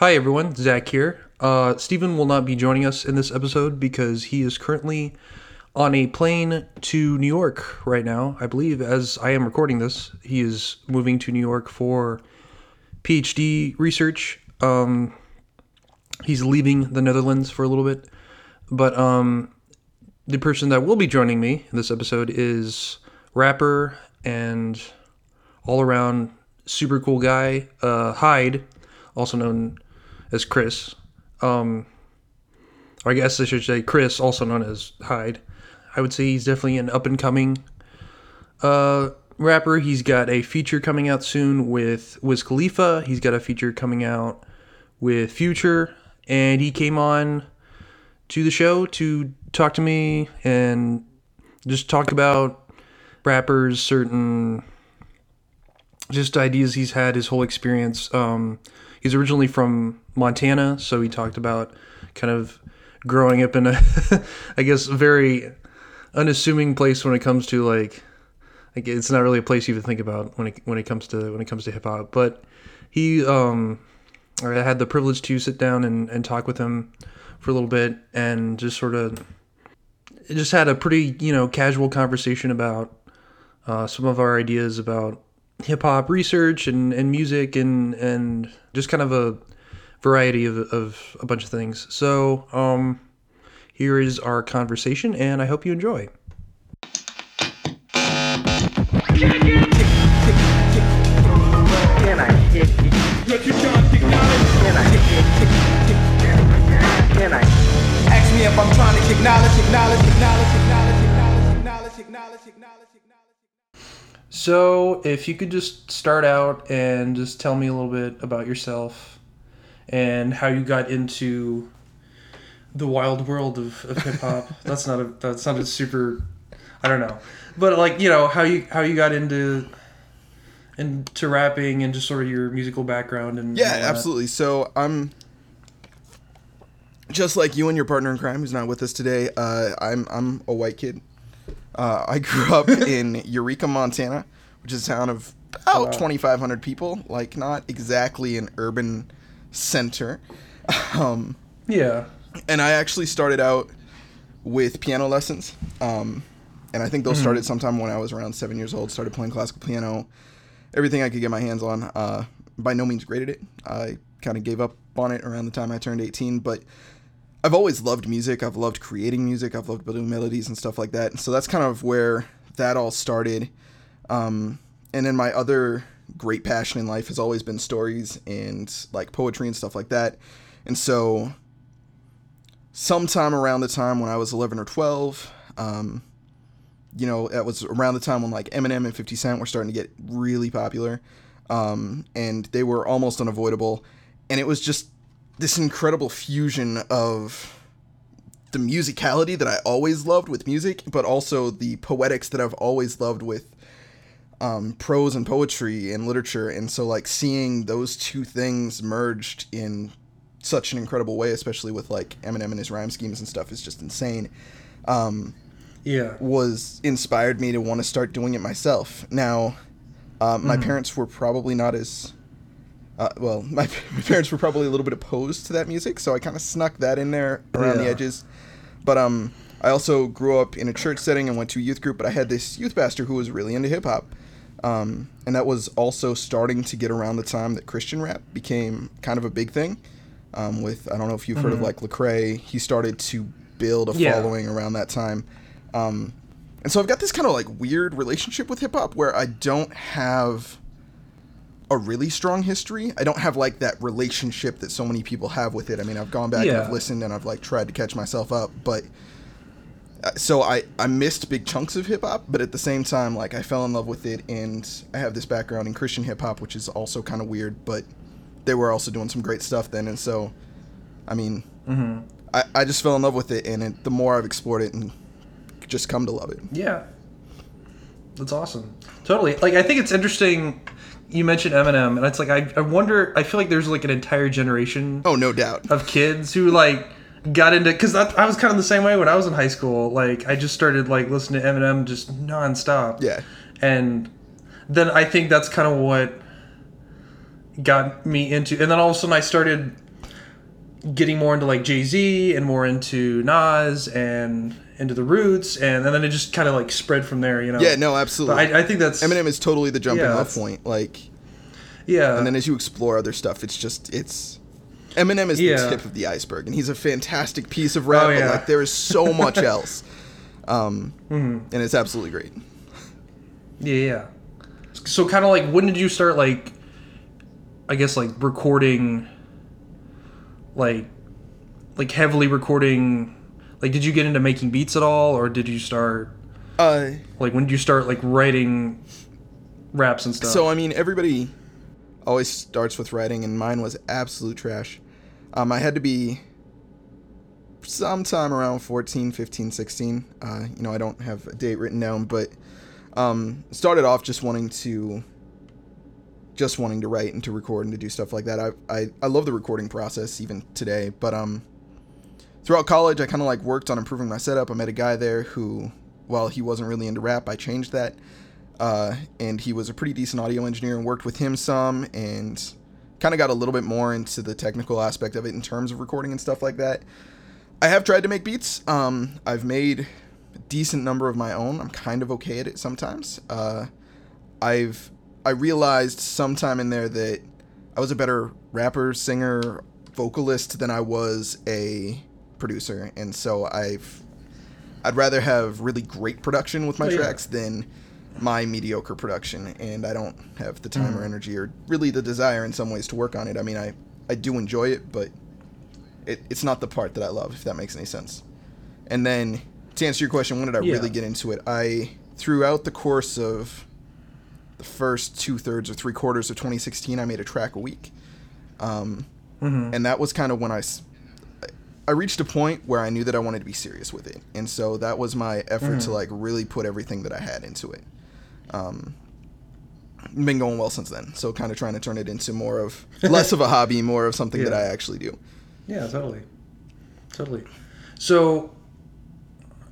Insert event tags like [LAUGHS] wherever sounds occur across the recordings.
Hi everyone, Zach here. Uh, Stephen will not be joining us in this episode because he is currently on a plane to New York right now. I believe, as I am recording this, he is moving to New York for PhD research. Um, he's leaving the Netherlands for a little bit, but um, the person that will be joining me in this episode is rapper and all around super cool guy, uh, Hyde, also known as Chris. Um, I guess I should say Chris, also known as Hyde. I would say he's definitely an up and coming uh, rapper. He's got a feature coming out soon with Wiz Khalifa. He's got a feature coming out with Future, and he came on to the show to talk to me and just talk about rappers, certain just ideas he's had, his whole experience. Um, he's originally from Montana, so he talked about kind of growing up in a, [LAUGHS] I guess, very unassuming place when it comes to like, like it's not really a place you even think about when it when it comes to when it comes to hip hop. But he, um, I had the privilege to sit down and, and talk with him for a little bit and just sort of just had a pretty you know casual conversation about uh, some of our ideas about hip hop research and, and music and and just kind of a variety of, of a bunch of things. So um, here is our conversation, and I hope you enjoy. Can I kick it? Can I kick it? Can I? Ask me if I'm trying to kick knowledge, kick knowledge, kick knowledge, kick knowledge, kick knowledge, kick knowledge, kick knowledge, kick knowledge. So if you could just start out and just tell me a little bit about yourself and how you got into the wild world of, of hip hop. [LAUGHS] that's not a that's not a super I don't know. But like, you know, how you how you got into into rapping and just sort of your musical background and Yeah, that. absolutely. So I'm just like you and your partner in crime, who's not with us today. Uh, I'm I'm a white kid. Uh, I grew up [LAUGHS] in Eureka, Montana, which is a town of about wow. 2,500 people. Like not exactly an urban center. [LAUGHS] Um, Yeah. and I actually started out with piano lessons. Um, and I think those started sometime when I was around seven years old. Started playing classical piano, everything I could get my hands on. Uh, by no means graded it. I kind of gave up on it around the time I turned 18, but I've always loved music. I've loved creating music. I've loved building melodies and stuff like that. So that's kind of where that all started. Um, and then my other great passion in life has always been stories and like poetry and stuff like that. And so sometime around the time when I was 11 or 12, um, you know, that was around the time when like Eminem and 50 Cent were starting to get really popular. Um, and they were almost unavoidable. And it was just this incredible fusion of the musicality that I always loved with music, but also the poetics that I've always loved with um, prose and poetry and literature. And so, like, seeing those two things merged in such an incredible way, especially with like Eminem and his rhyme schemes and stuff, is just insane. Um, Yeah. was inspired me to want to start doing it myself. Now, um, my parents were probably not as uh, well. My, [LAUGHS] my parents were probably a little bit opposed to that music, so I kind of snuck that in there around the edges. But um, I also grew up in a church setting and went to a youth group. But I had this youth pastor who was really into hip hop, um, and that was also starting to get around the time that Christian rap became kind of a big thing. Um, with I don't know if you've heard of like Lecrae, he started to build a Yeah. following around that time. Um, and so I've got this kind of like weird relationship with hip hop where I don't have a really strong history. I don't have like that relationship that so many people have with it. I mean, I've gone back and I've listened and I've like tried to catch myself up, but so I I missed big chunks of hip hop, but at the same time like I fell in love with it and I have this background in Christian hip hop, which is also kind of weird, but they were also doing some great stuff then and so I mean, mm-hmm. I, I just fell in love with it, and it, the more I've explored it, and just come to love it. Yeah. That's awesome. Totally. Like I think it's interesting you mentioned Eminem and it's like I, I wonder I feel like there's like an entire generation Oh, no doubt. of kids who like got into because I was kind of the same way when I was in high school. Like I just started like listening to Eminem just nonstop. Yeah. And then I think that's kind of what got me into. And then all of a sudden I started getting more into like Jay Z and more into Nas and into the Roots, and, and then it just kind of like spread from there. You know. Yeah, no, absolutely. I, I think that's Eminem is totally the jumping Yeah, off point. Like, yeah. and then as you explore other stuff, it's just it's Eminem is Yeah. the tip of the iceberg, and he's a fantastic piece of rap. Oh, But like, there is so [LAUGHS] much else, um, Mm-hmm. and it's absolutely great. Yeah, yeah. So kind of like when did you start like I guess like recording like like heavily recording like did you get into making beats at all or did you start Uh, like when did you start like writing raps and stuff? So I mean, everybody always starts with writing, and mine was absolute trash. Um, I had to be sometime around 14, 15, 16. Uh, you know, I don't have a date written down, but um, started off just wanting to just wanting to write and to record and to do stuff like that. I I, I love the recording process even today, but um throughout college I kind of like worked on improving my setup. I met a guy there who while he wasn't really into rap, I changed that. Uh, and he was a pretty decent audio engineer and worked with him some and kind of got a little bit more into the technical aspect of it in terms of recording and stuff like that. I have tried to make beats. Um, I've made a decent number of my own. I'm kind of okay at it sometimes. Uh, I've I realized sometime in there that I was a better rapper, singer, vocalist than I was a producer, and so I've I'd rather have really great production with my Oh, yeah. tracks than my mediocre production, and I don't have the time Mm. or energy or really the desire in some ways to work on it. I mean, I I do enjoy it, but it, it's not the part that I love, if that makes any sense. And then to answer your question, when did I Yeah. really get into it? I throughout the course of the first two thirds or three quarters of 2016, I made a track a week, um, Mhm. and that was kind of when I, I reached a point where I knew that I wanted to be serious with it, and so that was my effort to like really put everything that I had into it. Um, been going well since then, so kind of trying to turn it into more of [LAUGHS] less of a hobby, more of something that I actually do. yeah, totally. Totally. So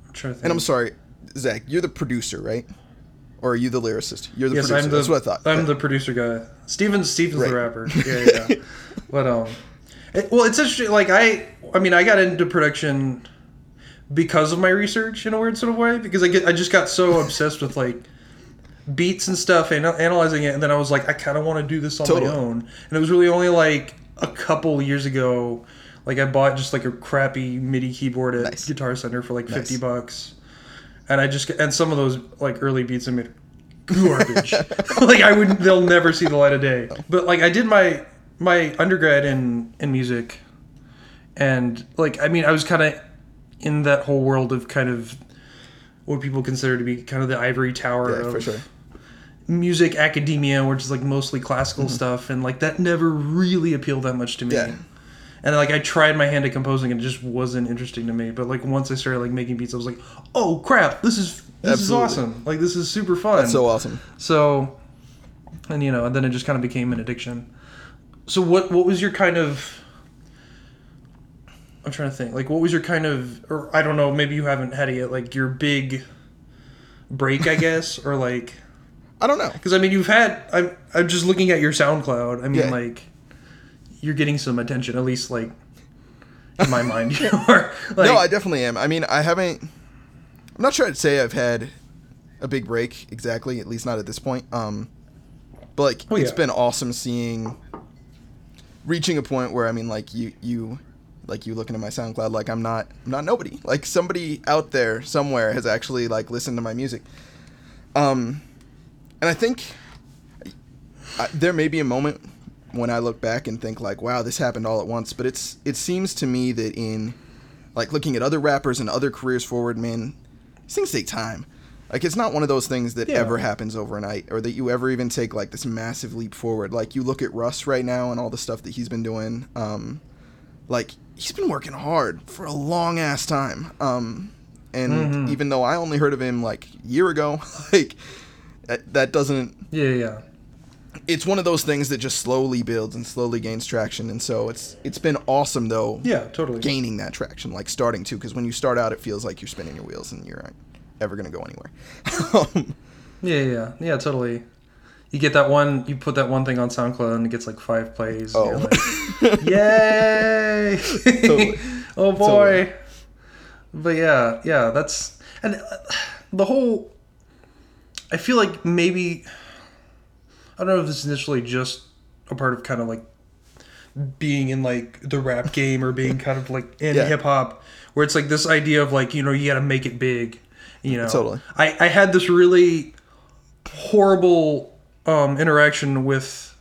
I'm trying to think. And I'm sorry, Zach, you're the producer, right? Or are you the lyricist? You're the yes, producer. I'm the That's what I thought. I'm Okay. the producer guy. Steven Steven's Right. the rapper. [LAUGHS] Yeah, yeah. but um it, well, it's interesting like I I mean, I got into production because of my research in a weird sort of way because I get I just got so obsessed with like beats and stuff and analyzing it and then I was like I kind of want to do this on Totally. my own. And it was really only like a couple years ago like I bought just like a crappy MIDI keyboard at Nice. Guitar Center for like 50 Nice. bucks. And I just and some of those like early beats I made garbage. [LAUGHS] [LAUGHS] like I would they'll never see the light of day. But like I did my my undergrad in in music and like I mean I was kind of in that whole world of kind of what people consider to be kind of the ivory tower Yeah, of for sure. Music academia which is like mostly classical mm-hmm. stuff and like that never really appealed that much to me. Yeah. And like I tried my hand at composing and it just wasn't interesting to me. But like once I started like making beats, I was like, "Oh crap, this is this Absolutely. is awesome! Like this is super fun." That's so awesome. So, and you know, and then it just kind of became an addiction. So what what was your kind of? I'm trying to think. Like, what was your kind of, or I don't know, maybe you haven't had it yet. Like your big break, I [LAUGHS] guess, or like, I don't know. because I mean, you've had. I'm I'm just looking at your SoundCloud. I mean, Yeah. like, you're getting some attention, at least like in my mind. [LAUGHS] You are. Like, no, I definitely am. I mean, I haven't. I'm not sure I'd say I've had a big break exactly, at least not at this point. Um, but like, Oh, it's yeah. been awesome seeing reaching a point where I mean, like you, you, like you looking at my SoundCloud, like I'm not, I'm not nobody. Like somebody out there somewhere has actually like listened to my music. Um, and I think I, there may be a moment when I look back and think like, wow, this happened all at once. But it's it seems to me that in like looking at other rappers and other careers forward, man, these things take time. Like it's not one of those things that Yeah. ever happens overnight, or that you ever even take like this massive leap forward. Like you look at Russ right now and all the stuff that he's been doing. Um, like he's been working hard for a long ass time. Um, and Mhm. even though I only heard of him like a year ago, [LAUGHS] like that, that doesn't yeah, yeah. it's one of those things that just slowly builds and slowly gains traction and so it's it's been awesome though Yeah, totally. gaining that traction like starting to because when you start out it feels like you're spinning your wheels and you're not ever going to go anywhere [LAUGHS] um, Yeah, yeah, yeah, totally. You get that one. You put that one thing on SoundCloud and it gets like five plays. Oh. like, [LAUGHS] Yay! Totally. [LAUGHS] oh boy. But yeah, yeah, that's and uh, the whole. I feel like maybe I don't know if this is initially just a part of kind of like being in like the rap [LAUGHS] game or being kind of like in Yeah. hip hop, where it's like this idea of like you know you got to make it big, you know. Totally. I I had this really horrible um, interaction with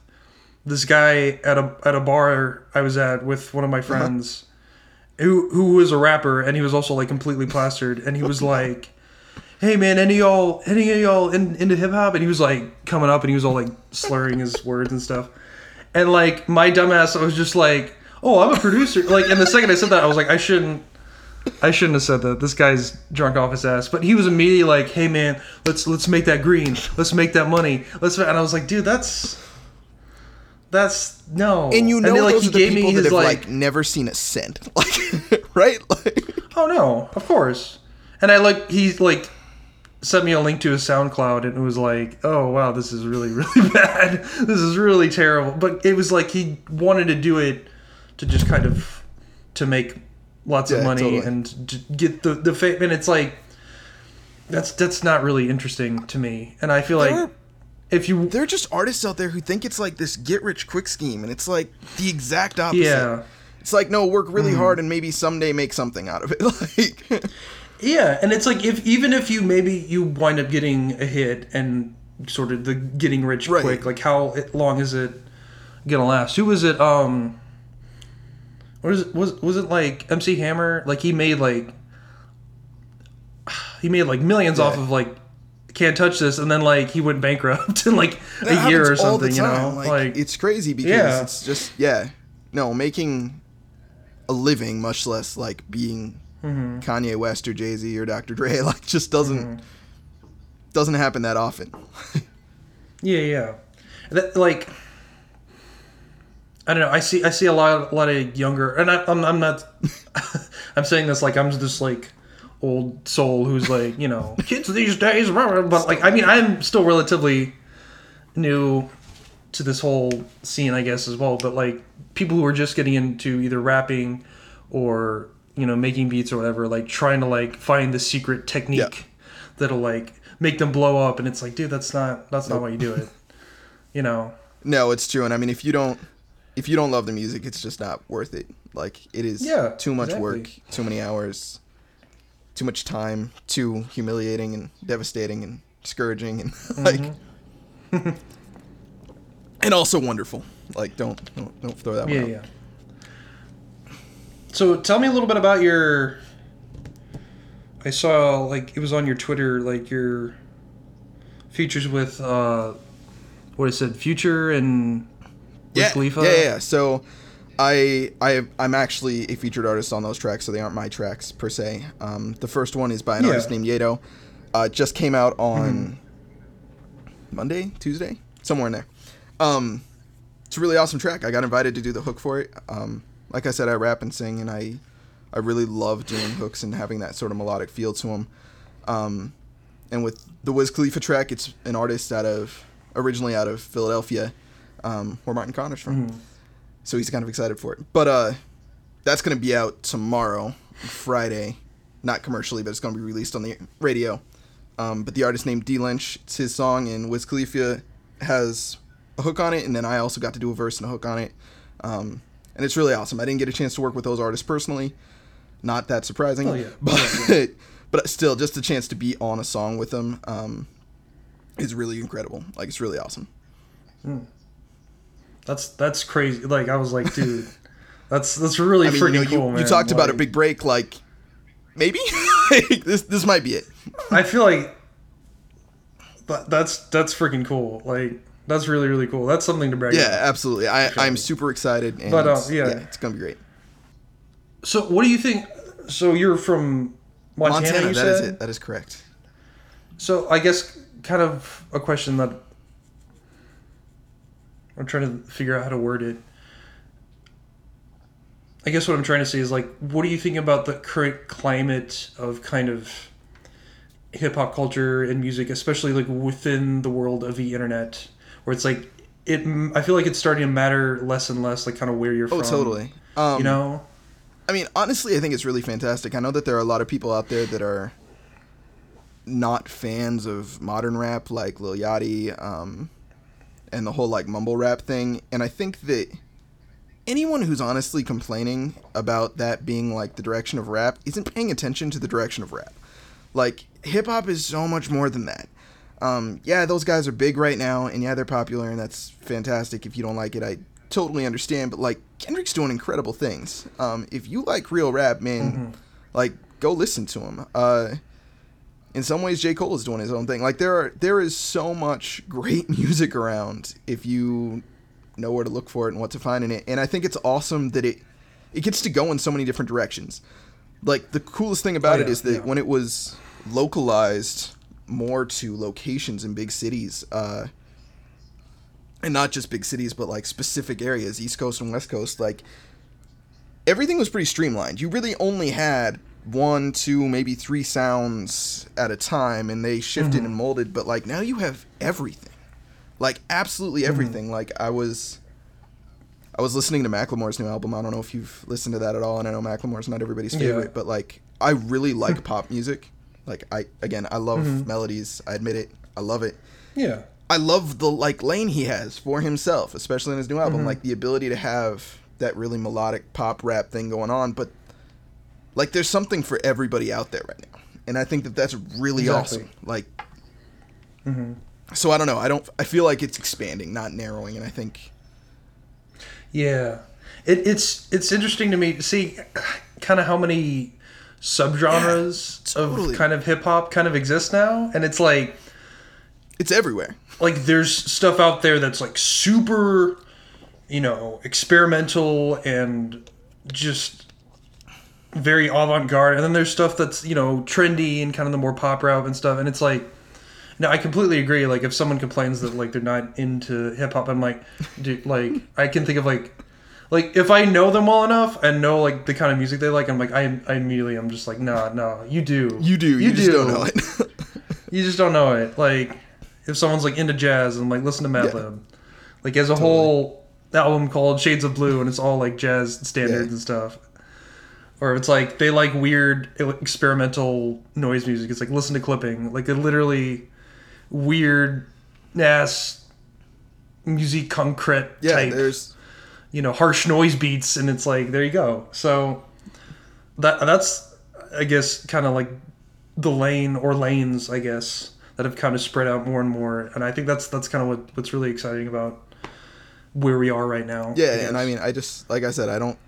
this guy at a at a bar I was at with one of my friends who who was a rapper and he was also like completely plastered and he was [LAUGHS] like hey man any of y'all any of y'all in, into hip-hop and he was like coming up and he was all like slurring his words and stuff and like my dumbass I was just like oh I'm a producer like and the second I said that I was like I shouldn't I shouldn't have said that. This guy's drunk off his ass. But he was immediately like, "Hey man, let's let's make that green. Let's make that money. Let's." And I was like, "Dude, that's that's no." And you know then, like, those he are the gave me people that his have like, like, never seen a cent, [LAUGHS] like [LAUGHS] right? Like, "Oh no, of course." And I like he's like sent me a link to his SoundCloud, and it was like, "Oh wow, this is really [LAUGHS] really bad. This is really terrible." But it was like he wanted to do it to just kind of to make lots of money totally. and get the the fame. And it's like that's that's not really interesting to me. And I feel There like are- if you there are just artists out there who think it's like this get rich quick scheme, and it's like the exact opposite. yeah It's like no, work really Mm-hmm. hard and maybe someday make something out of it. [LAUGHS] Like, yeah, and it's like if even if you maybe you wind up getting a hit and sort of the getting rich Right. quick, like how long is it gonna last? Who was it? Um, what is it? Was was it like MC Hammer? Like he made like [SIGHS] he made like millions off of like can't touch this, and then like he went bankrupt [LAUGHS] in like that a year or happens all the something. You know, time. like, it's crazy because Yeah. it's just yeah, no, making a living, much less like being Mm-hmm. Kanye West or Jay Z or Dr. Dre, [LAUGHS] like just doesn't Mm-hmm. doesn't happen that often. [LAUGHS] Yeah, yeah. That, like, I don't know. I see, I see a lot, a lot of younger, and I, I'm, I'm not. [LAUGHS] I'm saying this like I'm just like old soul who's like, you know, kids these days. But like, I mean, I'm still relatively new to this whole scene, I guess, as well. But like, people who are just getting into either rapping or you know making beats or whatever, like trying to like find the secret technique Yeah. that'll like make them blow up, and it's like, dude, that's not that's not why you do it. [LAUGHS] You know. no, it's true, and I mean if you don't if you don't love the music, it's just not worth it. Like it is Yeah, too much exactly. work, too many hours, too much time, too humiliating and devastating and discouraging and [LAUGHS] like Mm-hmm. [LAUGHS] and also wonderful. Like don't don't, don't throw that one Yeah, out. yeah. So tell me a little bit about your. I saw like it was on your Twitter, like your features with uh, what I said Future and yeah, Khalifa? yeah, yeah. So, I, I, I'm actually a featured artist on those tracks, so they aren't my tracks per se. Um, the first one is by an Yeah. artist named Yedo. Uh, just came out on Mm-hmm. Monday, Tuesday, somewhere in there. Um, it's a really awesome track. I got invited to do the hook for it. Um, like I said, I rap and sing, and I, I really love doing hooks and having that sort of melodic feel to them. Um, and with the Wiz Khalifa track, it's an artist out of originally out of Philadelphia, um, where Martin Connor's from. So he's kind of excited for it. But uh, that's gonna be out tomorrow, Friday, not commercially, but it's gonna be released on the radio. Um, but the artist named D Lynch, it's his song, and Wiz Khalifa has a hook on it, and then I also got to do a verse and a hook on it. Um, and it's really awesome. I didn't get a chance to work with those artists personally. Not that surprising, Oh, yeah. but [LAUGHS] but still, just a chance to be on a song with them um, is really incredible. Like it's really awesome. That's that's crazy. Like I was like, dude, [LAUGHS] that's that's really I mean, freaking you, know, you, cool, man. you talked about a big break, like maybe [LAUGHS] this this might be it. I feel like that, that's that's freaking cool. Like that's really really cool. That's something to brag. About. Yeah, about. absolutely. I I'm super excited, and But, uh, it's- yeah. it's gonna be great. So what do you think? So you're from Montana, Montana, you that is it. That is correct. So I guess kind of a question that I'm trying to figure out how to word it. I guess what I'm trying to say is like, what do you think about the current climate of kind of hip hop culture and music, especially like within the world of the internet, where it's like it. I feel like it's starting to matter less and less, like kind of where you're from. Oh, from. totally. Um, You know. I mean, honestly, I think it's really fantastic. I know that there are a lot of people out there that are not fans of modern rap, like Lil Yachty, um, and the whole like mumble rap thing. And I think that anyone who's honestly complaining about that being like the direction of rap isn't paying attention to the direction of rap. Like hip hop is so much more than that. Um, yeah, those guys are big right now, and yeah, they're popular, and that's fantastic. If you don't like it, I totally understand. But like Kendrick's doing incredible things. Um, if you like real rap, man, like go listen to him. Uh, in some ways, J Cole is doing his own thing. Like there are there is so much great [LAUGHS] music around if you know where to look for it and what to find in it. And I think it's awesome that it it gets to go in so many different directions. Like the coolest thing about Oh, yeah, is that yeah. when it was localized more to locations in big cities, uh, and not just big cities, but like specific areas, East Coast and West Coast, like everything was pretty streamlined. You really only had one, two, maybe three sounds at a time, and they shifted and molded. But like now you have everything, like absolutely everything. Like I was, I was listening to Macklemore's new album. I don't know if you've listened to that at all, and I know Macklemore's not everybody's Yeah. favorite, but like I really like [LAUGHS] pop music. Like I again, I love mm-hmm. melodies. I admit it. I love it. Yeah. I love the like lane he has for himself, especially in his new album. Mm-hmm. Like the ability to have that really melodic pop rap thing going on, but like there's something for everybody out there right now, and I think that that's really Exactly. awesome. Like, mm-hmm. so I don't know. I don't. I feel like it's expanding, not narrowing, and I think Yeah, it, it's it's interesting to me to see [SIGHS] kind of how many subgenres [SIGHS] Yeah, totally. of kind of hip hop kind of exist now, and it's like it's everywhere. like there's stuff out there that's like super, you know, experimental and just very avant-garde, and then there's stuff that's you know trendy and kind of the more pop route and stuff, and it's like. No, I completely agree. Like, if someone complains that like they're not into hip hop, I'm like, dude, like I can think of like, like if I know them well enough and know like the kind of music they like, I'm like, I, I immediately I'm just like, nah, nah, you do, You do. You, just don't know it. [LAUGHS] you just don't know it. Like, if someone's like into jazz and like listen to Yeah. Madlib, like as a whole album called Shades of Blue and it's all like jazz standards Yeah. and stuff. Or if it's like they like weird experimental noise music, it's like listen to clipping. Like it literally weird ass music concrete yeah, type there's you know harsh noise beats and it's like there you go so that that's i guess kind of like the lane or lanes i guess that have kind of spread out more and more and i think that's that's kind of what what's really exciting about where we are right now Yeah, guess. and I mean, I just like I said, I don't.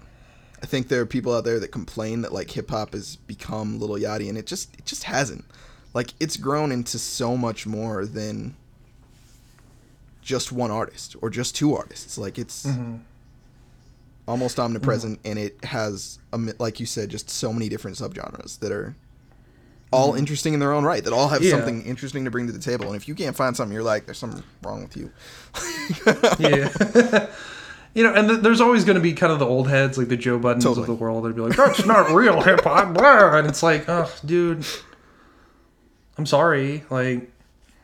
I think there are people out there that complain that like hip hop has become Lil Yachty, and it just it just hasn't. Like it's grown into so much more than just one artist or just two artists. Like it's mm-hmm. Almost omnipresent, mm. and it has like you said, just so many different subgenres that are all mm-hmm. interesting in their own right. That all have Yeah. something interesting to bring to the table. And if you can't find something you're like, there's something wrong with you. [LAUGHS] yeah [LAUGHS] you know and th- there's always going to be kind of the old heads like the Joe Buddens Totally. of the world that'd be like that's not real hip-hop [LAUGHS] blah," and it's like oh dude i'm sorry like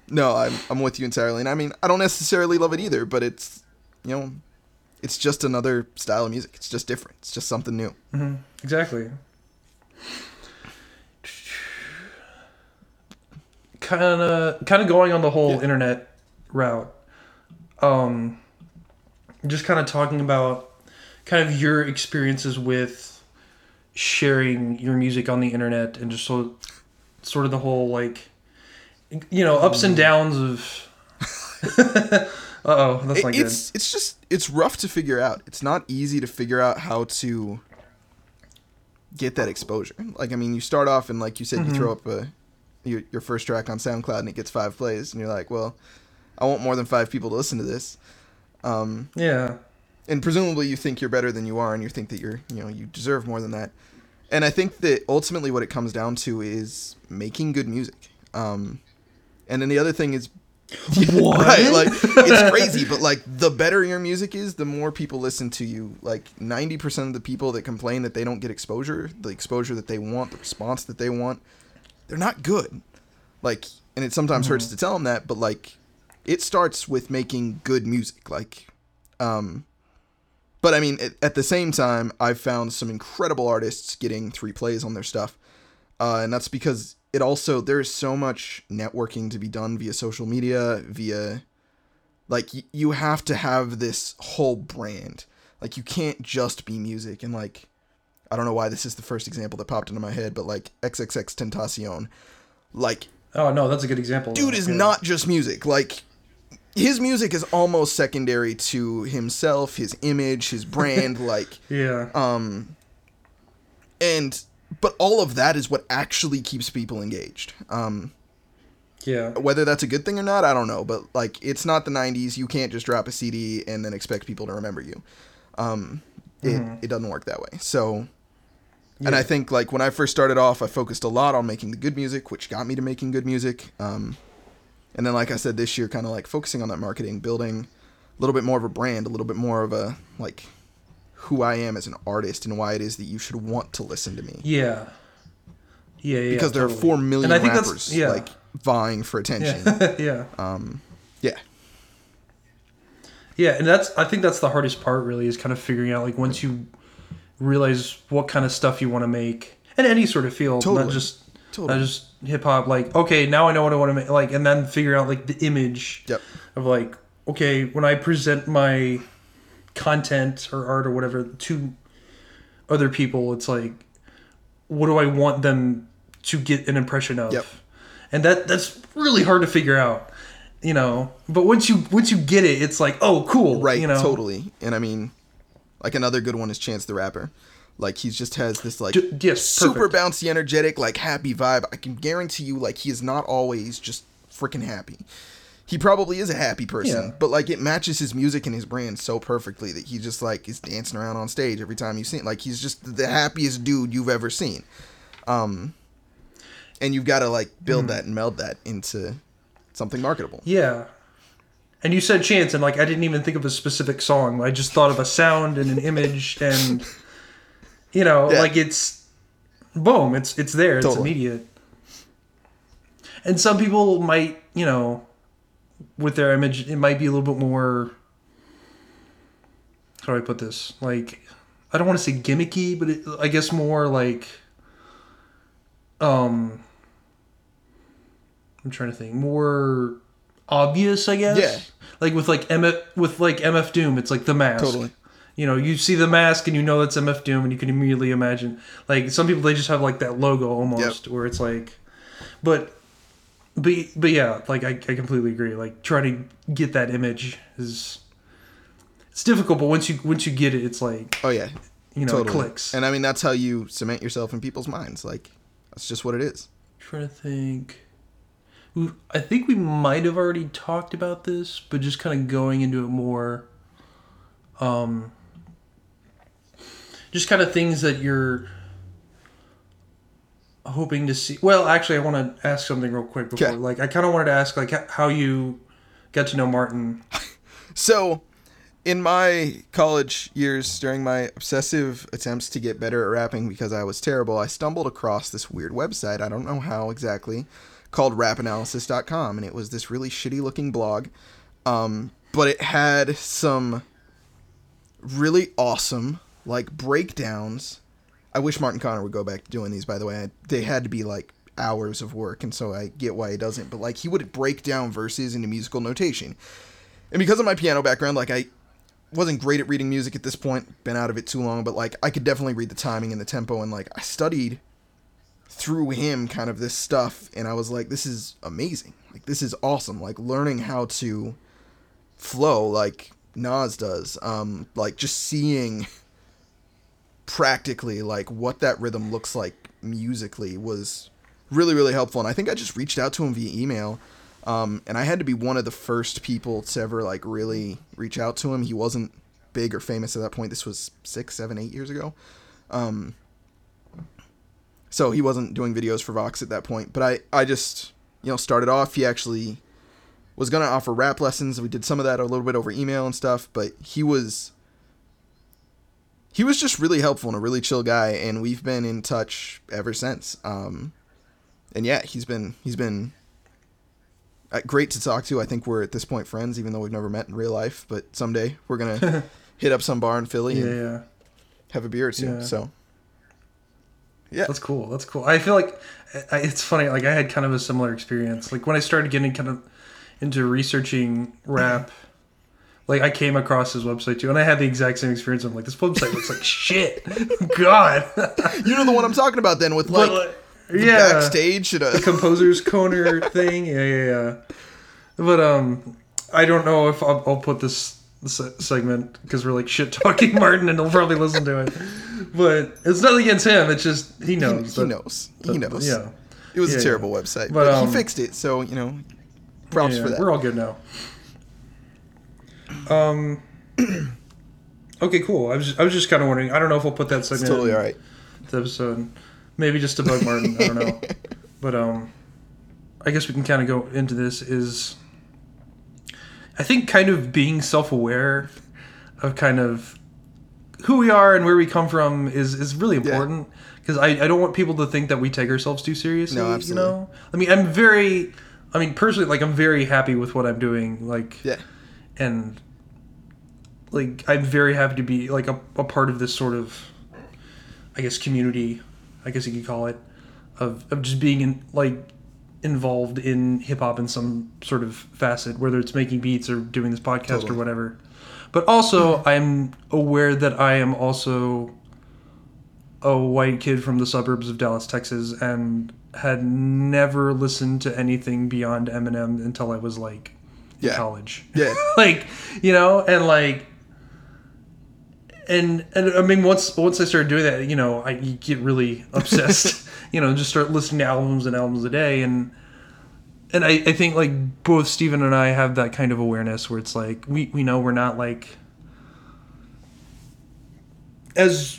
No, I'm I'm with you entirely. And I mean, I don't necessarily love it either, but it's you know, it's just another style of music. It's just different. It's just something new. Exactly. Kind of, kind of going on the whole Yeah. internet route. Um, just kind of talking about kind of your experiences with sharing your music on the internet and just sort, sort of the whole like, you know, ups and downs of. [LAUGHS] uh oh, that's not it's it's just it's rough to figure out. It's not easy to figure out how to get that exposure. Like I mean, you start off and like you said, you throw up a your, your first track on SoundCloud and it gets five plays, and you're like, well, I want more than five people to listen to this. Um. Yeah. and presumably you think you're better than you are and you think that you're you know you deserve more than that and i think that ultimately what it comes down to is making good music um and then the other thing is What? right like it's [LAUGHS] crazy but like the better your music is the more people listen to you like 90% of the people that complain that they don't get exposure the exposure that they want the response that they want they're not good like and it sometimes hurts to tell them that but like it starts with making good music. Like, um, but I mean, at, at the same time, I've found some incredible artists getting three plays on their stuff, uh, and that's because it also there's so much networking to be done via social media, via like y- you have to have this whole brand. Like you can't just be music and like I don't know why this is the first example that popped into my head, but like XXXTentacion, like Oh no, that's a good example. dude is Yeah. not just music. Like his music is almost secondary to himself, his image, his brand, [LAUGHS] like Yeah. um and but all of that is what actually keeps people engaged. Um yeah. whether that's a good thing or not, I don't know, but like it's not the 90s. You can't just drop a CD and then expect people to remember you. Um it it doesn't work that way. So and I think like when I first started off, I focused a lot on making the good music, which got me to making good music. Um, and then, like I said, this year, kind of like focusing on that marketing, building a little bit more of a brand, a little bit more of a like who I am as an artist and why it is that you should want to listen to me. Yeah. Yeah, yeah. Because there are four million And I think that's- rappers yeah. like vying for attention. Yeah. [LAUGHS] yeah. Um, yeah, Yeah, and that's I think that's the hardest part really is kind of figuring out like once you realize what kind of stuff you want to make in any sort of field, not Totally. just Totally. not just hip hop. Like okay, now I know what I want to make. Like and then figure out like the image Yep. of like okay when I present my content or art or whatever to other people, it's like what do I want them to get an impression of? Yep. And that that's really hard to figure out. You know, but once you once you get it, it's like, oh, cool, right, You know, totally. And I mean, like another good one is Chance the Rapper. Like he just has this like Ju- yes, super perfect. bouncy, energetic, like happy vibe. I can guarantee you, like he is not always just freaking happy. He probably is a happy person, Yeah. but like it matches his music and his brand so perfectly that he just like is dancing around on stage every time you see it. Like he's just the happiest dude you've ever seen. Um, and you've got to like build Hmm. that and meld that into something marketable. Yeah. And you said chance, and like I didn't even think of a specific song. I just thought of a sound and an image, and you know, Yeah. like it's boom, it's it's there, it's immediate. And some people might, you know, with their image, it might be a little bit more. How do I put this? Like, I don't want to say gimmicky, but it, I guess more like, um, I'm trying to think more obvious, I guess. Yeah. Like with like MF with like MF Doom, it's like the mask. Totally. You know, you see the mask and you know that's MF Doom, and you can immediately imagine. Like some people, they just have like that logo almost, where it's like, but, but but yeah, like I, I completely agree. Like trying to get that image is, it's difficult, but once you once you get it, it's like Oh yeah, you know it clicks. And I mean that's how you cement yourself in people's minds. Like that's just what it is. trying to think. We- I think we might have already talked about this, but just kind of going into it more. Um, just kind of things that you're hoping to see. Well, actually, I want to ask something real quick before. Okay. Like, I kind of wanted to ask like how you got to know Martin. [LAUGHS] So, in my college years, during my obsessive attempts to get better at rapping because I was terrible, I stumbled across this weird website. I don't know how exactly, called rapanalysis.com. And it was this really shitty looking blog. Um, but it had some really awesome, like, breakdowns. I wish Martin Connor would go back to doing these, by the way. They had to be, like, hours of work, and so I get why he doesn't. But, like, he would break down verses into musical notation. And because of my piano background, like I wasn't great at reading music at this point, been out of it too long, but like I could definitely read the timing and the tempo and like I studied through him kind of this stuff and I was like this is amazing. Like this is awesome. Like learning how to flow like Nas does. Um like just seeing practically like what that rhythm looks like musically was really really helpful and I think I just reached out to him via email um, and I had to be one of the first people to ever like really reach out to him. He wasn't big or famous at that point. This was six, seven, eight years ago. Um, so he wasn't doing videos for Vox at that point. But I, I just, you know, started off. He actually was gonna offer rap lessons. We did some of that a little bit over email and stuff. But he was, he was just really helpful and a really chill guy. And we've been in touch ever since. Um, and yeah, he's been he's been uh, great to talk to. I think we're at this point friends, even though we've never met in real life. But someday we're gonna [LAUGHS] hit up some bar in Philly Yeah, and yeah. have a beer or two. Yeah. So yeah, That's cool. That's cool. I feel like I, it's funny. Like I had kind of a similar experience. Like when I started getting kind of into researching rap, like I came across his website too, and I had the exact same experience. I'm like, this website looks like [LAUGHS] shit. God. you know the one I'm talking about then with like, But, like, the yeah, backstage at a composer's corner [LAUGHS] thing. Yeah, yeah, yeah. But um, I don't know if I'll, I'll put this, segment because we're like shit talking [LAUGHS] Martin, and he'll probably listen to it. But it's nothing against him. It's just he he, knows. he that- knows. He knows. Yeah. It was Yeah, a yeah. terrible website, But, but, um, he fixed it. So you know, props Yeah, for that. We're all good now. Um. [CLEARS THROAT] okay, cool. I was just, I was just kind of wondering. I don't know if we'll put that it's segment totally in all right. the episode. Maybe just to bug Martin. I don't know. [LAUGHS] But um, I guess we can kind of go into this. Is I think kind of being self-aware of kind of who we are and where we come from is is really important because I, I don't want people to think that we take ourselves too seriously. No, You absolutely. know, I mean, I'm very, I mean, personally, like I'm very happy with what I'm doing. Like, Yeah, and like I'm very happy to be like a, a part of this sort of I guess community, I guess you could call it, of, of just being in like involved in hip hop in some sort of facet, whether it's making beats or doing this podcast or whatever. But also [LAUGHS] I'm aware that I am also a white kid from the suburbs of Dallas, Texas, and had never listened to anything beyond Eminem until I was like Yeah. college yeah, [LAUGHS] like you know and like and and i mean once once i started doing that you know i you get really [LAUGHS] obsessed you know just start listening to albums and albums a day and and I, I think like both Steven and I have that kind of awareness where it's like we, we know we're not like as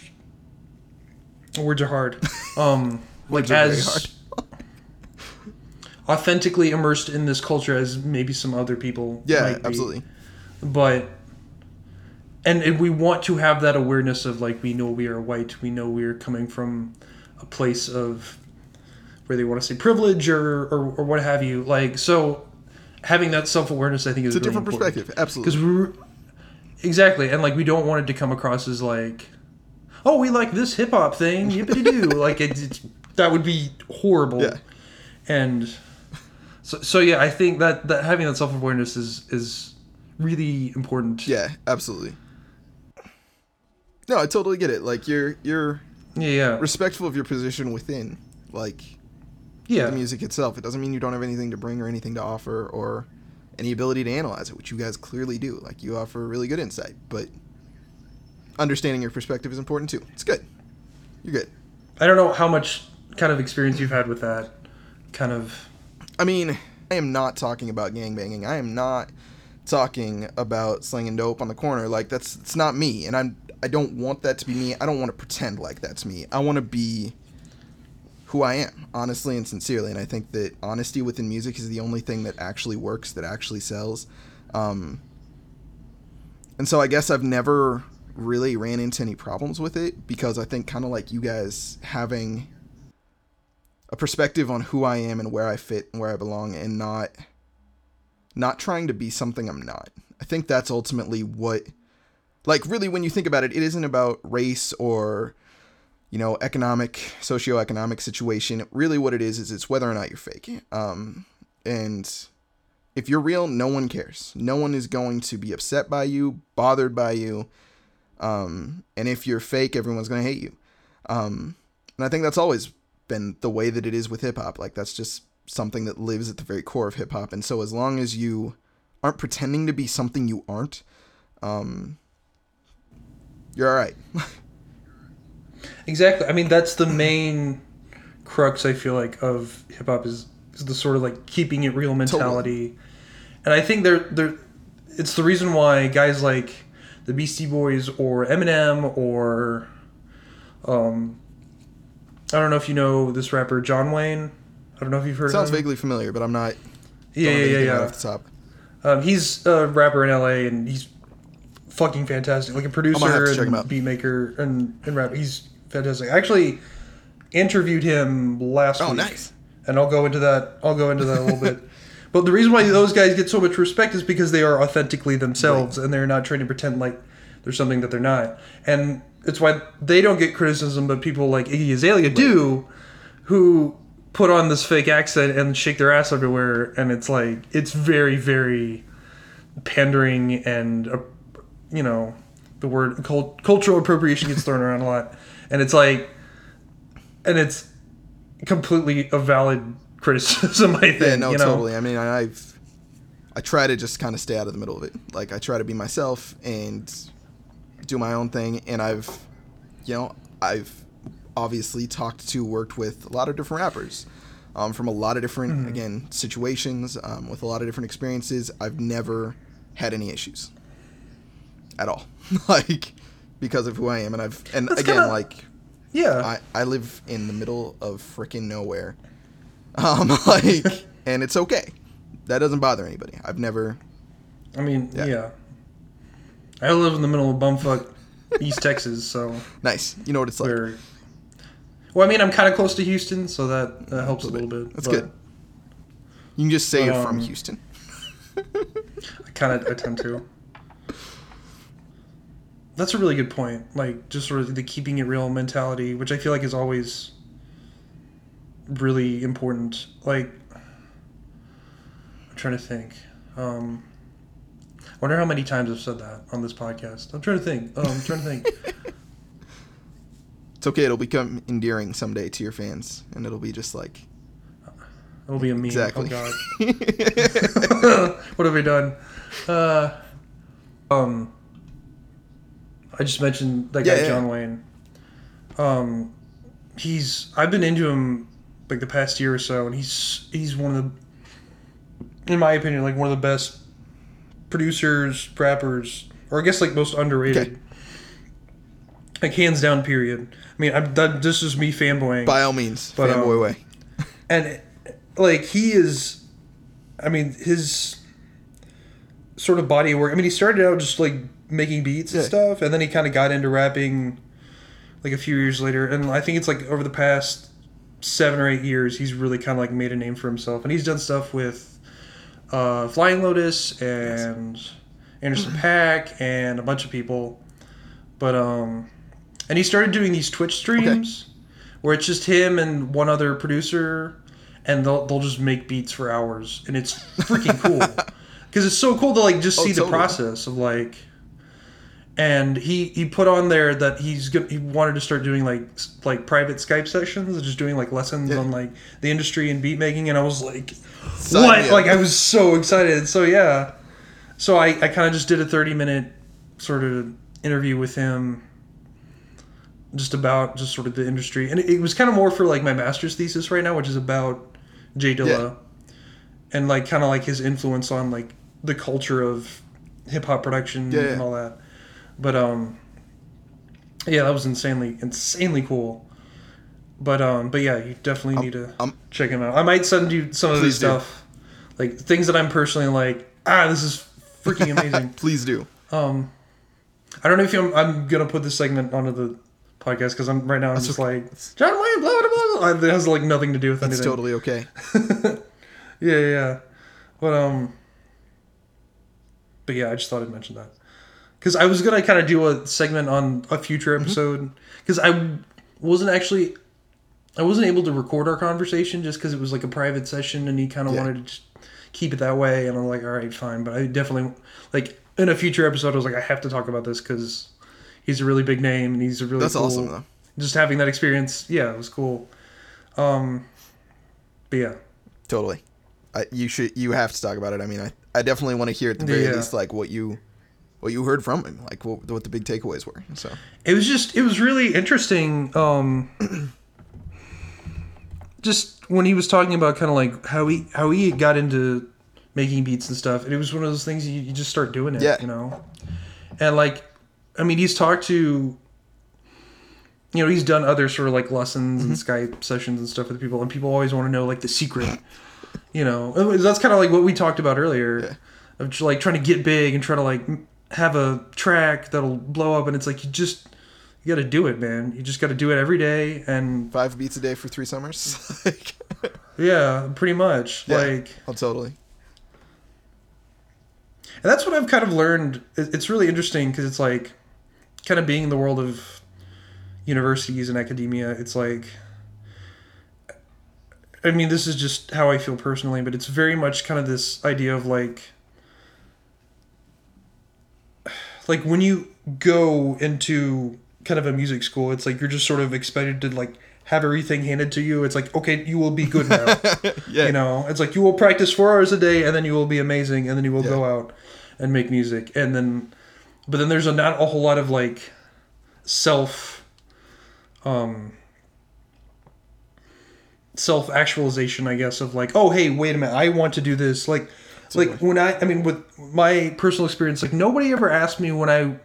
words are hard [LAUGHS] um like Words are very as hard. Authentically immersed in this culture as maybe some other people yeah, might be absolutely. but and, and we want to have that awareness of like we know we are white we know we're coming from a place of where they want to say privilege or or, or what have you like so having that self-awareness i think is It's a different perspective. Absolutely. because exactly and like we don't want it to come across as like oh we like this hip-hop thing yippity doo [LAUGHS] like it, it's that would be horrible Yeah. and so, so yeah i think that that having that self-awareness is is really important Yeah, absolutely. No, I totally get it. Like you're you're yeah yeah respectful of your position within like yeah the music itself. It doesn't mean you don't have anything to bring or anything to offer or any ability to analyze it, which you guys clearly do. Like you offer really good insight, but understanding your perspective is important too. It's good. You're good. i don't know how much kind of experience you've had with that kind of I mean, I am not talking about gangbanging. I am not talking about slinging dope on the corner. Like that's it's not me, and I'm I don't want that to be me. I don't want to pretend like that's me. I want to be who I am, honestly and sincerely. And I think that honesty within music is the only thing that actually works, that actually sells. Um, and so I guess I've never really ran into any problems with it because I think kind of like you guys having a perspective on who I am and where I fit and where I belong and not not trying to be something I'm not. I think that's ultimately what like really when you think about it, it isn't about race or you know, economic, socioeconomic situation. Really what it is is it's whether or not you're fake. Um and if you're real, no one cares. No one is going to be upset by you, bothered by you. Um and if you're fake, everyone's going to hate you. Um and I think that's always been the way that it is with hip hop. Like that's just something that lives at the very core of hip hop. And so as long as you aren't pretending to be something you aren't, um, you're all right. [LAUGHS] exactly i mean that's the main crux i feel like of hip-hop is, is the sort of like keeping it real mentality Totally. and i think they're they're it's the reason why guys like the beastie boys or eminem or um i don't know if you know this rapper Jonwayne i don't know if you've heard Sounds of him Sounds vaguely familiar, but I'm not. yeah yeah yeah, yeah. Off the top. Um, he's a rapper in LA and he's fucking fantastic. Like a producer to check him and beat maker and, and rap. He's fantastic. I actually interviewed him last Oh, week. nice. And I'll go into that. I'll go into that a little [LAUGHS] bit. But the reason why those guys get so much respect is because they are authentically themselves and they're not trying to pretend like they're something that they're not. And it's why they don't get criticism, but people like Iggy Azalea do, who put on this fake accent and shake their ass everywhere. And it's like, it's very, very pandering and, uh, you know, the word cult- cultural appropriation gets thrown around a lot. And it's like, and it's completely a valid criticism, I think. Yeah, no, you know? totally. I mean, I've I try to just kind of stay out of the middle of it. Like I try to be myself and do my own thing. And I've, you know, I've obviously talked to, worked with a lot of different rappers, um, from a lot of different Mm-hmm. again situations, um, with a lot of different experiences. I've never had any issues at all, [LAUGHS] like because of who I am. And I've and That's again kinda- like Yeah. I, I live in the middle of freaking nowhere. [LAUGHS] Um, like, [LAUGHS] and it's okay. That doesn't bother anybody. I've never. I mean, Yeah. yeah. I live in the middle of bumfuck East Texas, so Nice. You know what it's like. Well, I mean, I'm kind of close to Houston, so that, that helps a little bit. That's but good. You can just say But, you're from um, Houston. [LAUGHS] I kind of I tend to. That's a really good point. Like just sort of the keeping it real mentality, which I feel like is always really important. Like I'm trying to think. Um, wonder how many times I've said that on this podcast. I'm trying to think. Oh, I'm trying to think. [LAUGHS] It's okay. It'll become endearing someday to your fans, and it'll be just like It'll be a meme. exactly. Oh God. [LAUGHS] [LAUGHS] what have we done? Uh, um, I just mentioned that guy Yeah, yeah. Jonwayne. Um, he's I've been into him like the past year or so, and he's he's one of the, in my opinion, like one of the best producers, rappers, or I guess like most underrated. Okay. Like hands down, period. I mean, I'm, that, this is me fanboying By all means, But, fanboy um, way. and like he is i mean his sort of body of work i mean he started out just like making beats and stuff and then he kind of got into rapping like a few years later and i think it's like over the past seven or eight years he's really kind of like made a name for himself and he's done stuff with uh, flying lotus and Anderson .Paak and a bunch of people. But um and he started doing these twitch streams where it's just him and one other producer and they'll, they'll just make beats for hours and it's freaking cool. [LAUGHS] Because it's so cool to like just Oh, see the process of like and he he put on there that he's good he wanted to start doing like like private skype sessions just doing like lessons Yeah. on like the industry and beat making and i was like Sign what? like i was so excited. So yeah. So i i kind of just did a 30 minute sort of interview with him just about just sort of the industry. And it, it was kind of more for like my master's thesis right now which is about J Dilla Yeah. and like kind of like his influence on like the culture of hip-hop production Yeah, and all that but um yeah that was insanely insanely cool but um but yeah you definitely need to I'm- check him out i might send you some of his do. stuff like things that i'm personally like ah this is freaking amazing [LAUGHS] Please do. um i don't know if I'm, I'm gonna put this segment onto the podcast because i'm right now i'm That's just okay. like Jonwayne blah blah blah blah it has like nothing to do with That's anything totally okay. [LAUGHS] yeah, yeah, yeah. But um, but yeah, I just thought I'd mention that because I was gonna kind of do a segment on a future Mm-hmm. episode because I wasn't actually I wasn't able to record our conversation just because it was like a private session and he kind of Yeah. wanted to keep it that way and I'm like all right fine but I definitely like in a future episode I was like I have to talk about this because he's a really big name and he's a really That's cool, awesome though. just having that experience yeah it was cool um but yeah Totally. I, you should. You have to talk about it. I mean, I, I definitely want to hear at the very Yeah. least like what you, what you heard from him, like what, what the big takeaways were. So it was just it was really interesting um just when he was talking about kind of like how he how he got into making beats and stuff and it was one of those things you, you just start doing it Yeah. you know and like i mean he's talked to you know he's done other sort of like lessons and skype sessions and stuff with people and people always want to know like the secret you know that's kind of like what we talked about earlier Yeah. of like trying to get big and trying to like have a track that'll blow up and it's like you just you got to do it man you just got to do it every day and five beats a day for three summers. [LAUGHS] yeah pretty much Yeah. like oh, totally. And that's what I've kind of learned. It's really interesting because it's like kind of being in the world of universities and academia. It's like, I mean, this is just how I feel personally, but it's very much kind of this idea of like, like when you go into kind of a music school, it's like you're just sort of expected to like have everything handed to you. It's like, okay, you will be good now. [LAUGHS] Yeah. You know, it's like you will practice four hours a day and then you will be amazing and then you will Yeah. go out and make music. And then, but then there's a, not a whole lot of like self, um, self actualization, I guess, of like, oh, hey, wait a minute, I want to do this. Like, like when I, I mean, with my personal experience, like nobody ever asked me when I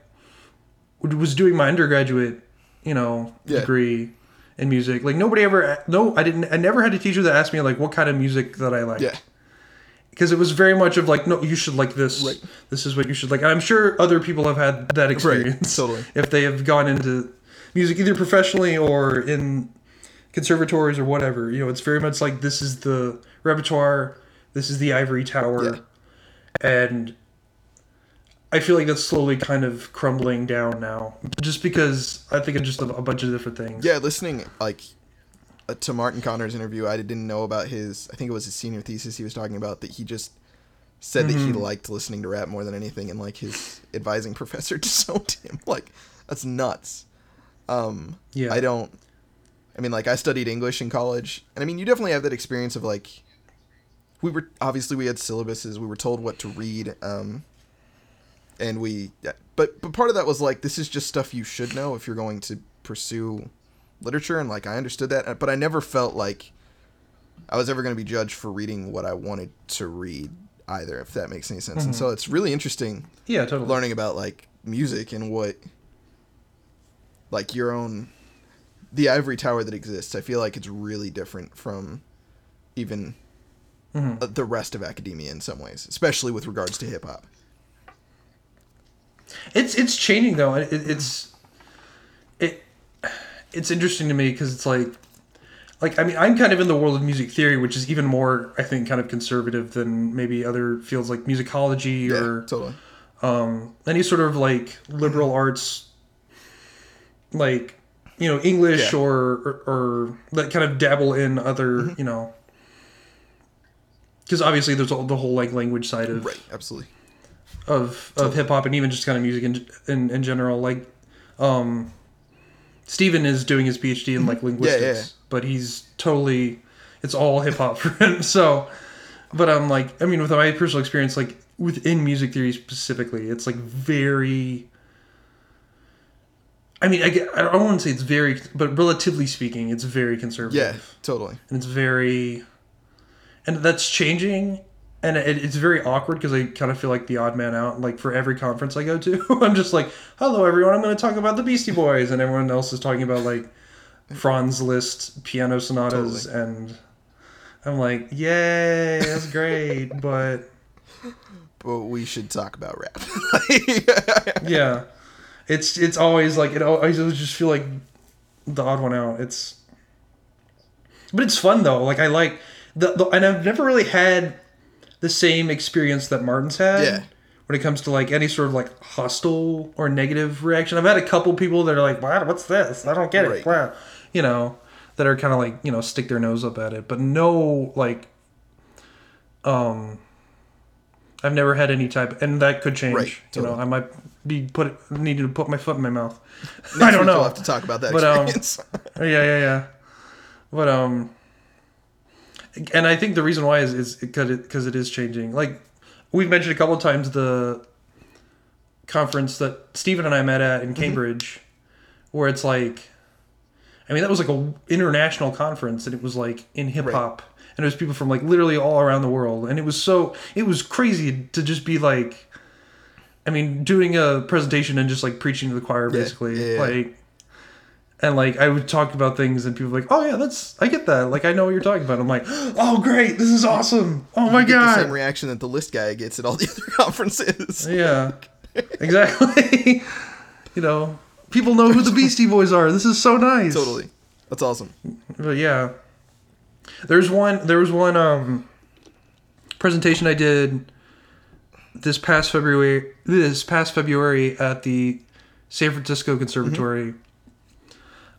was doing my undergraduate, you know, Yeah. degree in music. Like nobody ever, no, I didn't, I never had a teacher that asked me like what kind of music that I liked. Yeah. Because it was very much of like, no, you should like this. Right. This is what you should like. And I'm sure other people have had that experience. Right. totally. [LAUGHS] If they have gone into music either professionally or in conservatories or whatever, you know, it's very much like this is the repertoire, this is the ivory tower, Yeah. and I feel like that's slowly kind of crumbling down now, just because I think of just a, a bunch of different things. Yeah, listening like uh, to Martin Connor's interview, I didn't know about his. I think it was his senior thesis. He was talking about that he just said that Mm-hmm. he liked listening to rap more than anything, and like his advising [LAUGHS] professor [LAUGHS] disowned him. Like that's nuts. Um, Yeah. I don't. I mean, like I studied English in college, and I mean, you definitely have that experience of like. We were obviously we had syllabuses. We were told what to read. Um, and we but but part of that was like this is just stuff you should know if you're going to pursue literature and like I understood that but I never felt like I was ever going to be judged for reading what I wanted to read either if that makes any sense and so it's really interesting yeah, totally. learning about like music and what like your own the ivory tower that exists I feel like it's really different from even uh, the rest of academia in some ways especially with regards to hip hop It's it's changing though. It, it's it it's interesting to me because it's like like I mean I'm kind of in the world of music theory, which is even more I think kind of conservative than maybe other fields like musicology yeah or totally um, any sort of like liberal arts, like you know English Yeah. or, or or that kind of dabble in other you know. Because obviously, there's all, the whole like language side of right absolutely of of hip hop and even just kind of music in, in in general. Like, um, Steven is doing his PhD in like linguistics, Mm-hmm. yeah. but he's totally it's all hip hop for him. [LAUGHS] So, but I'm like, I mean, with my personal experience, like within music theory specifically, it's like very. I mean, I, get- I don't want to say it's very, but relatively speaking, it's very conservative yeah totally and it's very and that's changing and it, it's very awkward because i kind of feel like the odd man out like for every conference i go to [LAUGHS] i'm just like hello everyone i'm going to talk about the beastie boys and everyone else is talking about like franz liszt piano sonatas and i'm like yay that's great [LAUGHS] but but we should talk about rap. [LAUGHS] Yeah. It's it's always like it always I just feel like the odd one out. It's but it's fun though like i like the, the and i've never really had the same experience that martin's had Yeah. when it comes to like any sort of like hostile or negative reaction i've had a couple people that are like wow what's this i don't get Right. it wow you know that are kind of like you know stick their nose up at it but no like um I've never had any type, and that could change. Right, You know. I might be put needing to put my foot in my mouth. [LAUGHS] I don't know. We'll have to talk about that But, um, [LAUGHS] yeah, yeah, yeah. But um, and I think the reason why is is because it because it is changing. Like we've mentioned a couple of times the conference that Stephen and I met at Mm-hmm. in Cambridge, where it's like, I mean, that was like a international conference, and it was like in hip hop, and it was people from like literally all around the world, and it was so it was crazy to just be like. I mean, doing a presentation and just like preaching to the choir, basically, yeah, yeah. like, and like I would talk about things, and people were like, "Oh yeah, that's I get that. Like I know what you're talking about." I'm like, "Oh great, this is awesome! Oh my You get the same reaction that the Liszt guy gets at all the [LAUGHS] other conferences. Yeah, exactly. [LAUGHS] you know, people know who the Beastie Boys are. This is so nice. Totally. That's awesome. But yeah, there's one. There was one um presentation I did this past February. This past February at the San Francisco Conservatory,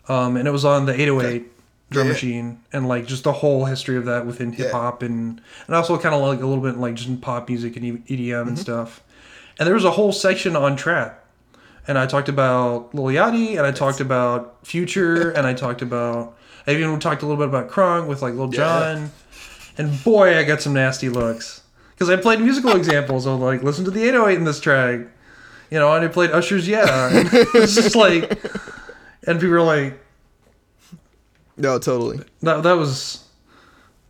um, and it was on the 808 drum Yeah, yeah. machine, and like just the whole history of that within hip hop and and also kind of like a little bit like just in pop music and EDM and stuff. And there was a whole section on trap. And I talked about Lil Yachty, and I talked about Future, [LAUGHS] and I talked about. I even talked a little bit about Crunk with like Lil Jon, and boy, I got some nasty looks because I played musical [LAUGHS] examples of like listen to the 808 in this track, you know, and I played Usher's Yeah. [LAUGHS] It's just like, and people were like, No, totally. that that was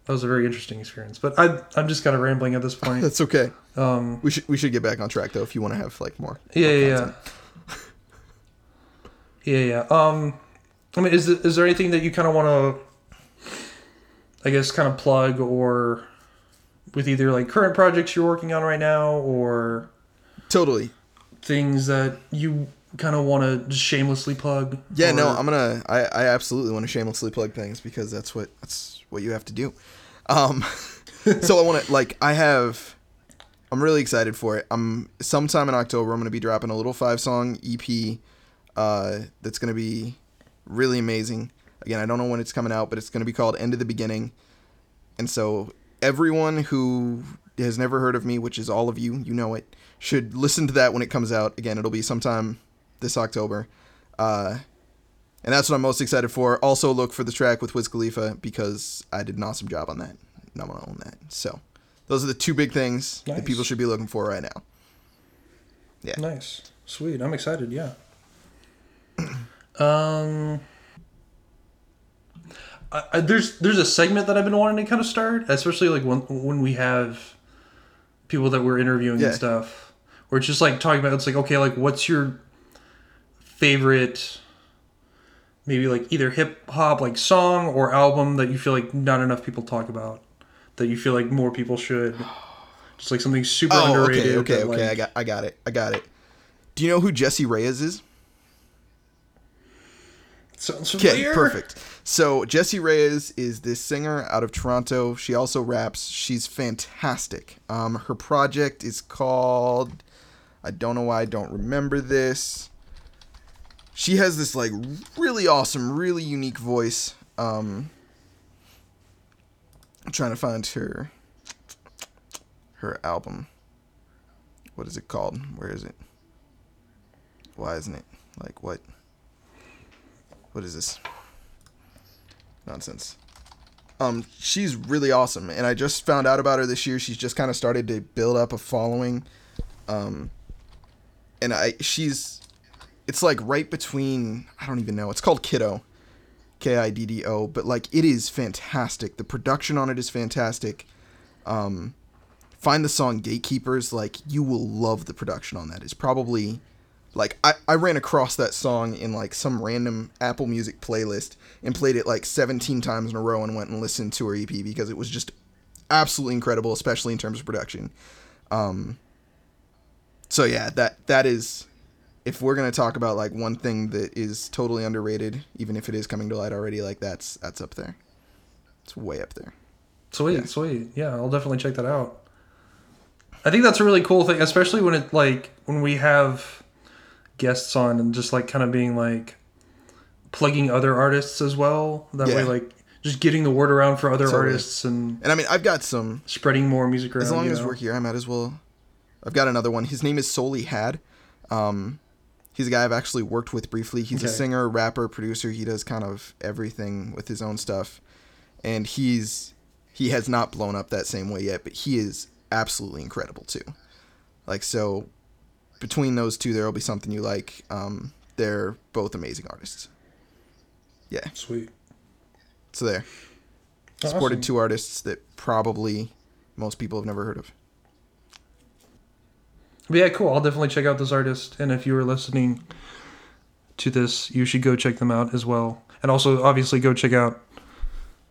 that was a very interesting experience. But I I'm just kind of rambling at this [LAUGHS] point. That's okay. Um, We should we should get back on track though if you want to have like more. yeah, more yeah, yeah, [LAUGHS] yeah, yeah. Um, I mean, is is there anything that you kind of want to, I guess, kind of plug or with either like current projects you're working on right now or Totally. things that you kind of want to shamelessly plug? Yeah, no, I'm gonna. I, I absolutely want to shamelessly plug things because that's what that's what you have to do. Um, [LAUGHS] so I want to like I have. I'm really excited for it. I'm sometime in October. I'm gonna be dropping a little five song EP. Uh, that's gonna be really amazing. Again, I don't know when it's coming out, but it's gonna be called End of the Beginning. And so everyone who has never heard of me, which is all of you, you know it, should listen to that when it comes out. Again, it'll be sometime this October. Uh, and that's what I'm most excited for. Also, look for the track with Wiz Khalifa because I did an awesome job on that. And I'm gonna own that. So, those are the two big things that people should be looking for right now. Yeah. Nice, sweet. I'm excited. Yeah. [CLEARS THROAT] um, I, I, there's there's a segment that I've been wanting to kind of start, especially like when when we have people that we're interviewing Yeah. and stuff. Where it's just like talking about it's like okay, like what's your favorite maybe like either hip hop like song or album that you feel like not enough people talk about that you feel like more people should just like something super Oh, underrated okay, okay, okay. I got, I got it, I got it. Do you know who Jessie Reyez is? Sounds familiar Okay, perfect. So Jessie Reyez is this singer out of Toronto. She also raps. She's fantastic. Um, her project is called. I don't know why I don't remember this. She has this like really awesome, really unique voice. Um, I'm trying to find her her album. What is it called? Where is it? Why isn't it like what? What is this? Nonsense. Um, she's really awesome, and I just found out about her this year. She's just kind of started to build up a following. Um, and I she's it's like right between I don't even know. It's called Kiddo. K I D D O, but like it is fantastic. The production on it is fantastic. Um find the song Gatekeepers, like you will love the production on that. It's probably like I, I ran across that song in like some random Apple Music playlist and played it like 17 times in a row and went and listened to her EP because it was just absolutely incredible, especially in terms of production. Um, so yeah, that that is if we're gonna talk about like one thing that is totally underrated, even if it is coming to light already, like that's that's up there. It's way up there. Sweet, Yeah. sweet. Yeah, I'll definitely check that out. I think that's a really cool thing, especially when it like when we have guests on and just like kind of being like plugging other artists as well. That way, like just getting the word around for other Totally. artists and And I mean, I've got some spreading more music around. as long as know? we're here, I might as well. I've got another one. His name is Soli Had. Um, he's a guy I've actually worked with briefly. He's a singer, rapper, producer. He does kind of everything with his own stuff, and he's he has not blown up that same way yet, but he is absolutely incredible too. Like so, between those two, there will be something you like. Um, they're both amazing artists. Yeah, Sweet. so there. Supported two artists that probably most people have never heard of. But yeah, cool. I'll definitely check out this artist. And if you are listening to this, you should go check them out as well. And also, obviously, go check out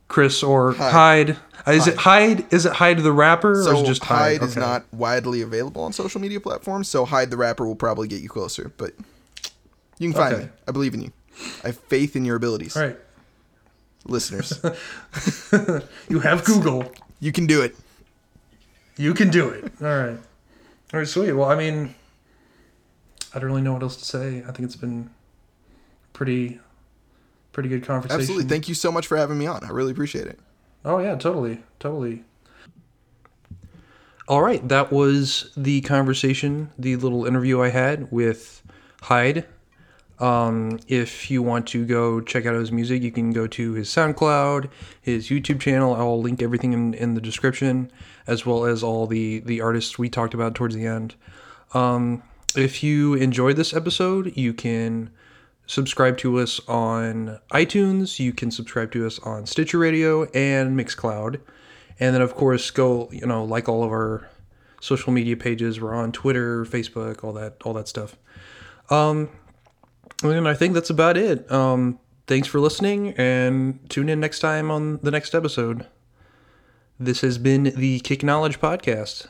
Chris or Hyde. Hyde. Uh, Is it Hyde? Is it Hyde the rapper, or is So it just Hyde Hyde? is Okay. not widely available on social media platforms, so Hyde the rapper will probably get you closer, but you can find Okay. me. I believe in you. I have faith in your abilities, All right. listeners. [LAUGHS] [LAUGHS] You have Google. you can do it. You can do it. All right. All right, sweet. Well, I mean, I don't really know what else to say. I think it's been pretty, pretty good conversation. Absolutely. Thank you so much for having me on. I really appreciate it. Oh yeah, totally, totally. All right, that was the conversation, the little interview I had with Hyde. Um, if you want to go check out his music, you can go to his SoundCloud, his YouTube channel. I'll link everything in, in the description, as well as all the the artists we talked about towards the end. Um, if you enjoyed this episode, you can subscribe to us on iTunes. You can subscribe to us on Stitcher Radio and Mixcloud. And then, of course, go you know like all of our social media pages. We're on Twitter, Facebook, all that all that stuff. Um, and I think that's about it. Um, thanks for listening, and tune in next time on the next episode. This has been the Kick Knowledge Podcast.